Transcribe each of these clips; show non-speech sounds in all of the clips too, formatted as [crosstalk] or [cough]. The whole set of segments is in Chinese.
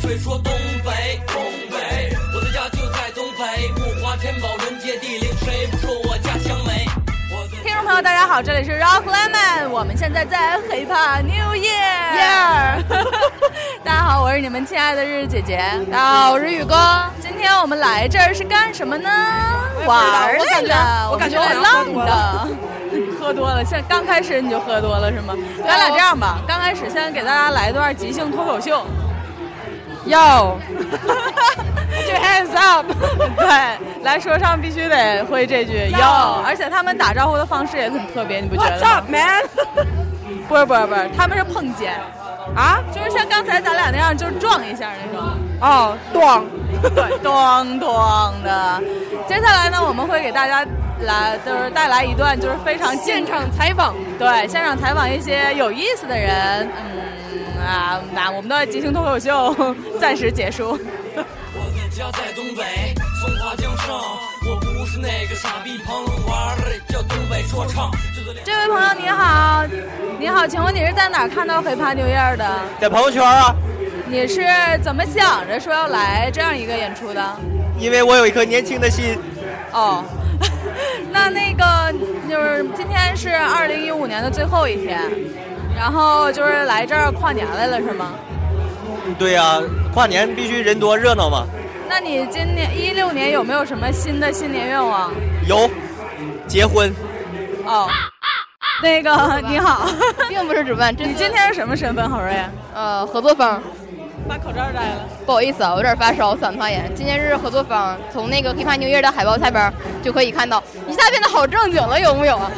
谁说东北，东北，我的家就在东北，物华天宝，人杰地灵，谁不说我家乡美？听众朋友，大家好，这里是 Rock Lemon，我们现在在 Hip Hop New Year。[laughs] Year 大家好，我是你们亲爱的日日姐姐。大家好，我是宇哥。今天我们来这儿是干什么呢？玩儿的，我感觉我浪的。[laughs] 喝多了，现在刚开始你就喝多了是吗？咱俩这样吧，刚开始先给大家来一段即兴脱口秀。要。[laughs] 就 hands up，[laughs] 对，来说唱必须得会这句要，而且他们打招呼的方式也很特别，你不觉得？What's up, man？不是不是不是，他们是碰肩，啊，就是像刚才咱俩那样，就是撞一下那种。哦，咚，对，咚咚的。接下来呢，我们会给大家来，就是带来一段就是非常现场采访，对，现场采访一些有意思的人。嗯啊，那我们的即兴脱口秀 [laughs] 暂时结束。家在东北，松花江上。我不是那个傻逼朋友玩的叫东北说唱。这位朋友你好，你好，请问你是在哪看到黑怕牛燕的？在朋友圈啊。你是怎么想着说要来这样一个演出的？因为我有一颗年轻的心。哦，[laughs] 那那个就是今天是二零一五年的最后一天，然后就是来这儿跨年来了是吗？对呀，跨年必须人多热闹嘛。那你今年一六年有没有什么新的新年愿望？有，结婚。哦，那个你好，[laughs] 并不是主办。你今天是什么身份，郝瑞？呃，合作方。把口罩摘了。不好意思啊，我有点发烧，嗓子发炎。今天是合作方，从那个《黑怕牛业》的海报下边就可以看到，一下变得好正经了，有木有啊？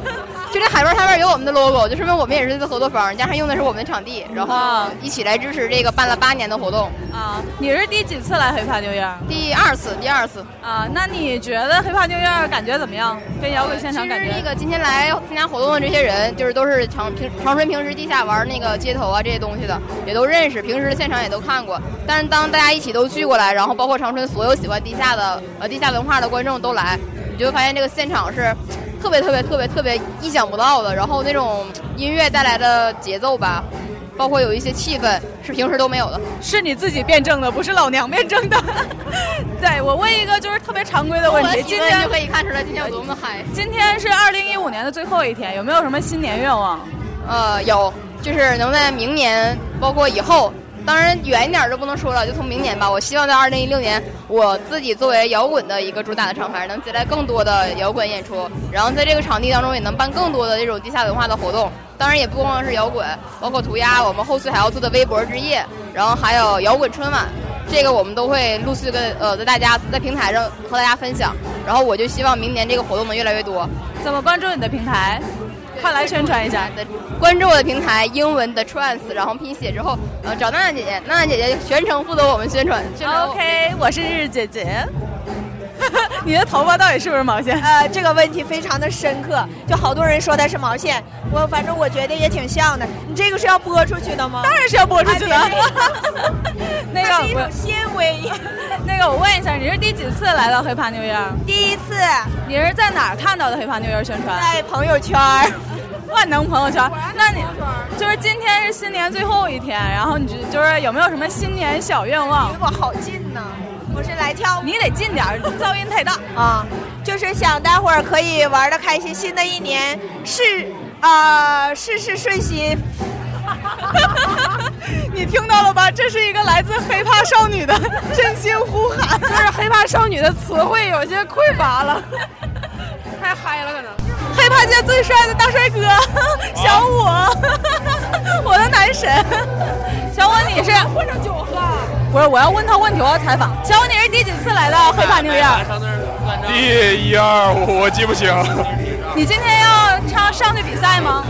就这海报上面有我们的 logo，就说明我们也是这个合作方，加上用的是我们的场地，然后一起来支持这个办了八年的活动。啊，你是第几次来黑怕牛院？第二次，第二次。啊，那你觉得黑怕牛院感觉怎么样？跟摇滚现场感觉？其实那个今天来参加活动的这些人，就是都是长平长春平时地下玩那个街头啊这些东西的，也都认识，平时的现场也都看过。但是当大家一起都聚过来，然后包括长春所有喜欢地下的呃地下文化的观众都来，你就会发现这个现场是。特别特别特别特别意想不到的，然后那种音乐带来的节奏吧，包括有一些气氛是平时都没有的，是你自己辩证的，不是老娘辩证的。[laughs] 对我问一个就是特别常规的问题，今天就可以看出来今天有多么嗨。今天是二零一五年的最后一天，有没有什么新年愿望？呃，有，就是能在明年，包括以后。当然远一点就不能说了，就从明年吧。我希望在二零一六年，我自己作为摇滚的一个主打的厂牌，能接待更多的摇滚演出，然后在这个场地当中也能办更多的这种地下文化的活动。当然也不光是摇滚，包括涂鸦，我们后续还要做的微博之夜，然后还有摇滚春晚，这个我们都会陆续跟呃在大家在平台上和大家分享。然后我就希望明年这个活动能越来越多。怎么关注你的平台？快来宣传一下！[laughs] 关注我的平台，英文的 trance，然后拼写之后，呃，找娜娜姐姐，娜娜姐姐全程负责我们宣传。OK，我是日日姐姐。[laughs] 你的头发到底是不是毛线？呃，这个问题非常的深刻，就好多人说它是毛线，我反正我觉得也挺像的。你这个是要播出去的吗？当然是要播出去的。[laughs] 那个是一种纤维。那个我问一下，你是第几次来到黑怕牛烟？第一次。你是在哪儿看到的黑怕牛烟宣传？在朋友圈。万能朋友圈。那你就是今天是新年最后一天，然后你就是有没有什么新年小愿望？离我好近呢。我是来跳舞，你得近点儿，噪音太大啊！就是想待会儿可以玩的开心，新的一年事啊事事顺心。[laughs] 你听到了吧？这是一个来自黑怕少女的真心呼喊，就是黑怕少女的词汇有些匮乏了，[laughs] 太嗨了可能。黑怕界最帅的大帅哥小五，[laughs] 我的男神。小五，你是混上酒喝？不是，我要问他问题，我要采访。小五，你是第几次来到黑怕牛宴？第一二，我记不清。你今天要上上去比赛吗？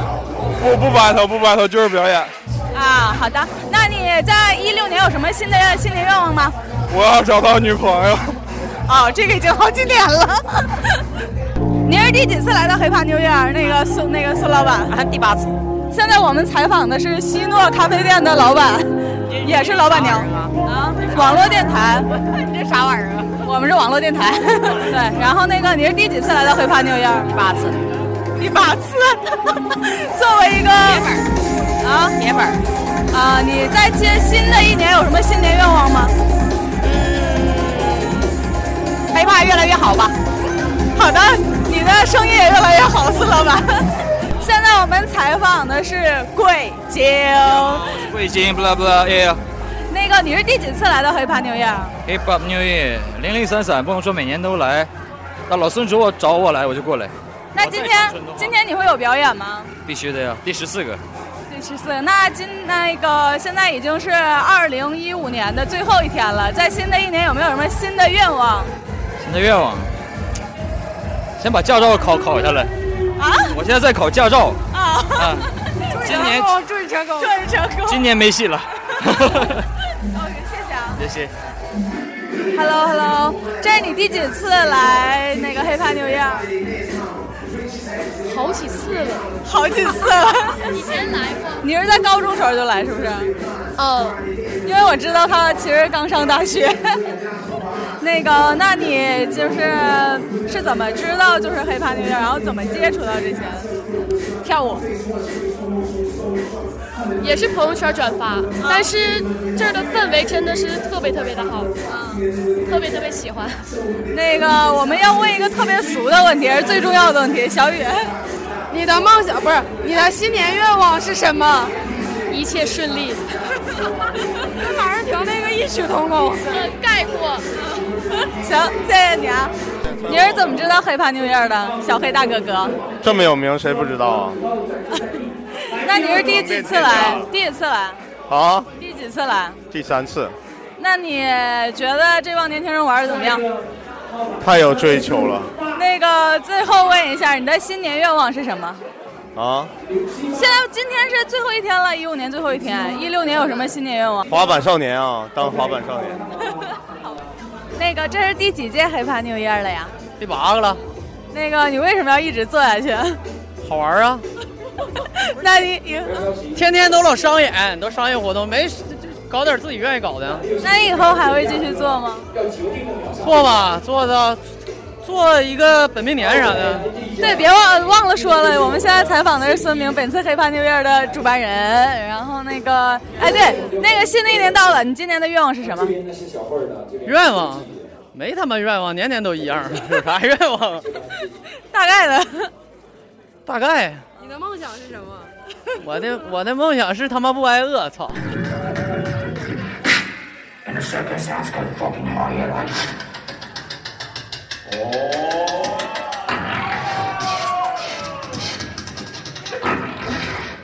不不 battle 不 battle 就是表演。啊，好的。那你在一六年有什么新的新年愿望吗？我要找到女朋友。哦，这个已经好几年了。你是第几次来到黑怕牛宴？那个孙那个孙老板？第八次。现在我们采访的是希诺咖啡店的老板，也是老板娘啊。网络电台，[laughs] 你这啥玩意儿啊？我们是网络电台。[laughs] 对，然后那个你是第几次来到黑怕牛宴？第八次。第八次。[laughs] 作为一个铁粉啊，铁粉啊，你在接新的一年有什么新年愿望吗？嗯，黑怕越来越好吧。好的，你的生意也越来越好，苏老板。[laughs] 现在我们采访的是贵京。贵京，blah blah yeah。那个你是第几次来到 Hip Hop New Year？Hip Hop New Year，零零散散，不能说每年都来。那老孙主我找我来，我就过来。那今天今天你会有表演吗？必须的呀，第十四个。第十四个，那今那个现在已经是二零一五年的最后一天了，在新的一年有没有什么新的愿望？新的愿望，先把驾照考考下来。啊？我现在在考驾照。啊。啊。今年祝你成功，祝你成功。今年没戏了。[laughs] OK，谢谢啊。谢谢。Hello Hello，这是你第几次来那个黑怕牛宴？好几次了，好几次了。[laughs] 以前来过。你是在高中时候就来是不是？嗯，因为我知道他其实刚上大学。那个，那你就是是怎么知道就是黑怕那边，然后怎么接触到这些？跳舞。也是朋友圈转发，但是这儿的氛围真的是特别特别的好，啊，特别特别喜欢。那个我们要问一个特别俗的问题，是最重要的问题。小雨，你的梦想不是你的新年愿望是什么？一切顺利。跟 [laughs] 马上婷那个异曲同工。概 [laughs] 括。[laughs] 行，谢谢你啊。你是怎么知道黑怕牛燕的？小黑大哥哥。这么有名，谁不知道啊？[laughs] 那你是第几次来？第几次来？啊？第几次来？第三次。那你觉得这帮年轻人玩的怎么样？太有追求了。[laughs] 那个，最后问一下，你的新年愿望是什么？啊？现在今天是最后一天了，一五年最后一天，一六年有什么新年愿望？滑板少年啊，当滑板少年。那个，这是第几届黑怕 New Year 了呀？第八个了。那个，你为什么要一直做下去？好玩啊。[laughs] 那你天天都老商演，都商业活动，没搞点自己愿意搞的。那你以后还会继续做吗？做吧，做到做一个本命年啥的。对，别忘忘了说了，我们现在采访的是孙明，本次黑怕牛月的主办人。然后那个，哎，对，那个新的一年到了，你今年的愿望是什么？愿望？没他妈愿望，年年都一样，有 [laughs] 啥愿望？[laughs] 大概的。大概。你的梦想是什么？我的我的梦想是他妈不挨饿，操 Oh.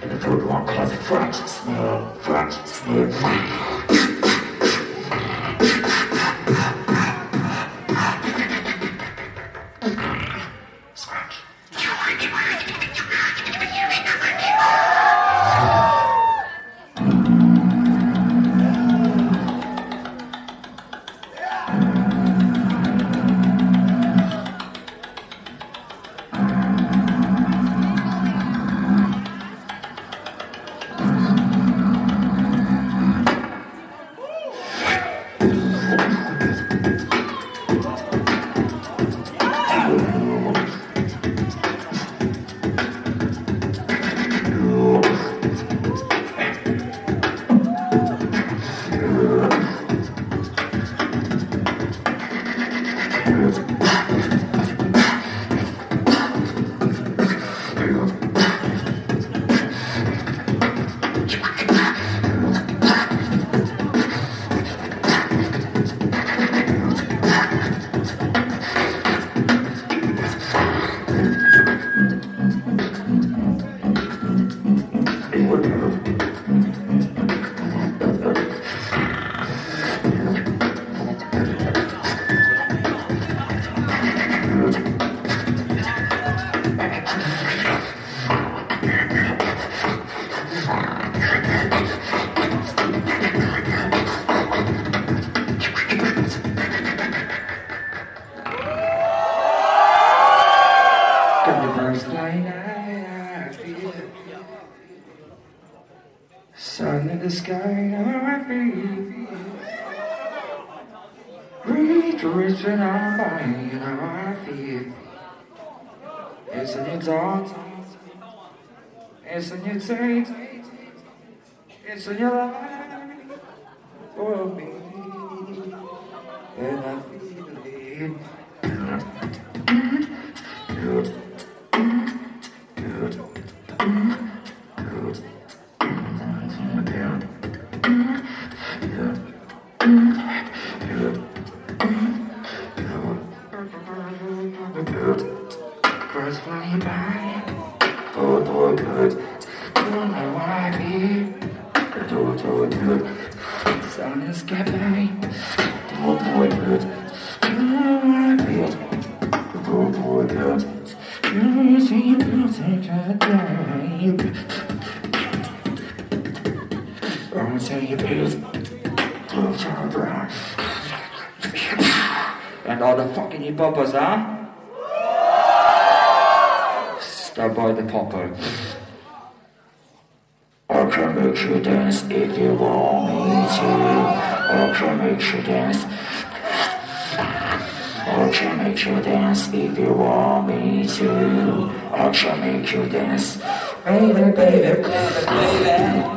And the third one has French snail, French. Sun in the sky, I feel Rejoice when I'm by, how I feel It's a new dawn It's a new day your life for me, and I. the fucking hip hoppers, huh? Stop by the popper. I can make you dance if you want me to. I can make you dance. I can make you dance if you want me to. I can make you dance. Baby, baby, baby, baby.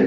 啊，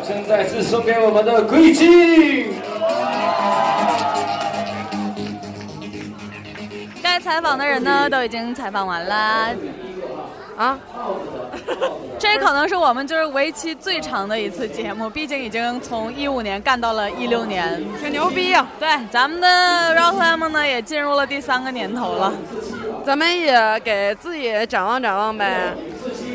掌声再次送给我们的贵静。该采访的人呢都已经采访完了，啊，[laughs] 这可能是我们就是为期最长的一次节目，毕竟已经从一五年干到了一六年，挺牛逼呀、对，咱们的 Rock Lemon 呢也进入了第三个年头了，咱们也给自己展望展望呗。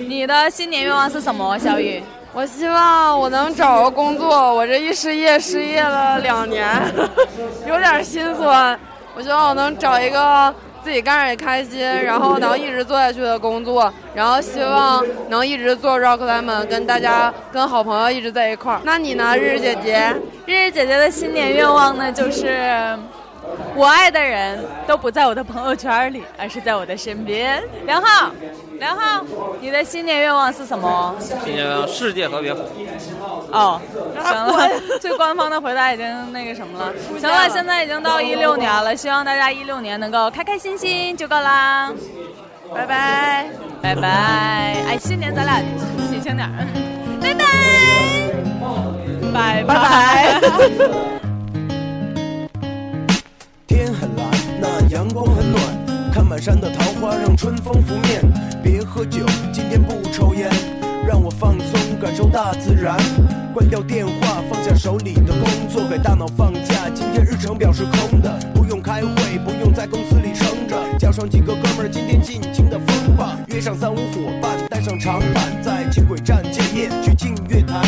你的新年愿望是什么，小雨？我希望我能找个工作，我这一失业失业了两年，[laughs] 有点心酸。我希望我能找一个自己干着也开心，然后能一直做下去的工作，然后希望能一直做 Rock 他们跟大家跟好朋友一直在一块儿。那你呢，日日姐姐？日日姐姐的新年愿望呢，就是我爱的人都不在我的朋友圈里，而是在我的身边。梁浩，梁浩，你的新年愿望是什么？新年愿望世界和平。哦，行了，最官方的回答已经那个什么了。行了，现在已经到一六年了，希望大家一六年能够开开心心就够啦。拜拜，拜拜。哎，新年咱俩喜庆点儿。拜拜，拜拜。[laughs] 满山的桃花让春风拂面。别喝酒，今天不抽烟，让我放松，感受大自然。关掉电话，放下手里的工作，给大脑放假。今天日程表是空的，不用开会，不用在公司里撑着，叫上几个哥们儿，今天尽情的疯吧。约上三五伙伴，带上长板，在轻轨站见面，去净月潭。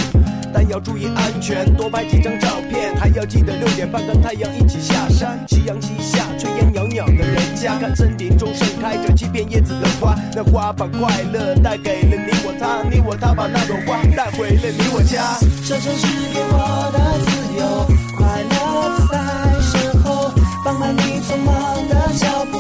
但要注意安全，多拍几张照片，还要记得六点半跟太阳一起下山。夕阳西下，炊烟袅袅的人家，看森林中盛开着七片叶子的花，那花把快乐带给了你我他，你我他把那朵花带回了你我家。这城市给我的自由，快乐在身后，放慢你匆忙的脚步，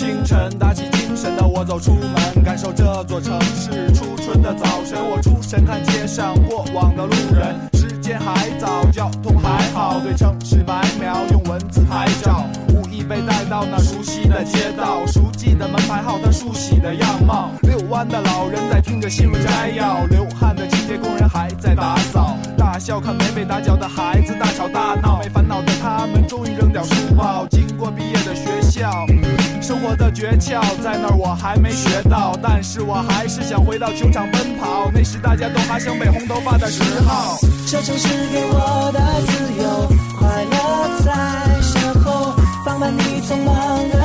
清晨，打起精神的我走出门，感受这座城市初春的早晨。我出神看街上过往的路人，时间还早，交通还好，对城市白描，用文字拍照。无意被带到那熟悉的街道，熟悉的门牌号，他梳洗的样貌。遛弯的老人在听着新闻摘要，流汗的清洁工人还在打扫，笑，看没被打搅的孩子大吵大闹，没烦恼的他们终于扔掉书包，经过毕业的学校，生活的诀窍在那儿我还没学到，但是我还是想回到球场奔跑，那时大家都还像被红头发的时候。这城市给我的自由，快乐在身后，放慢你匆忙的。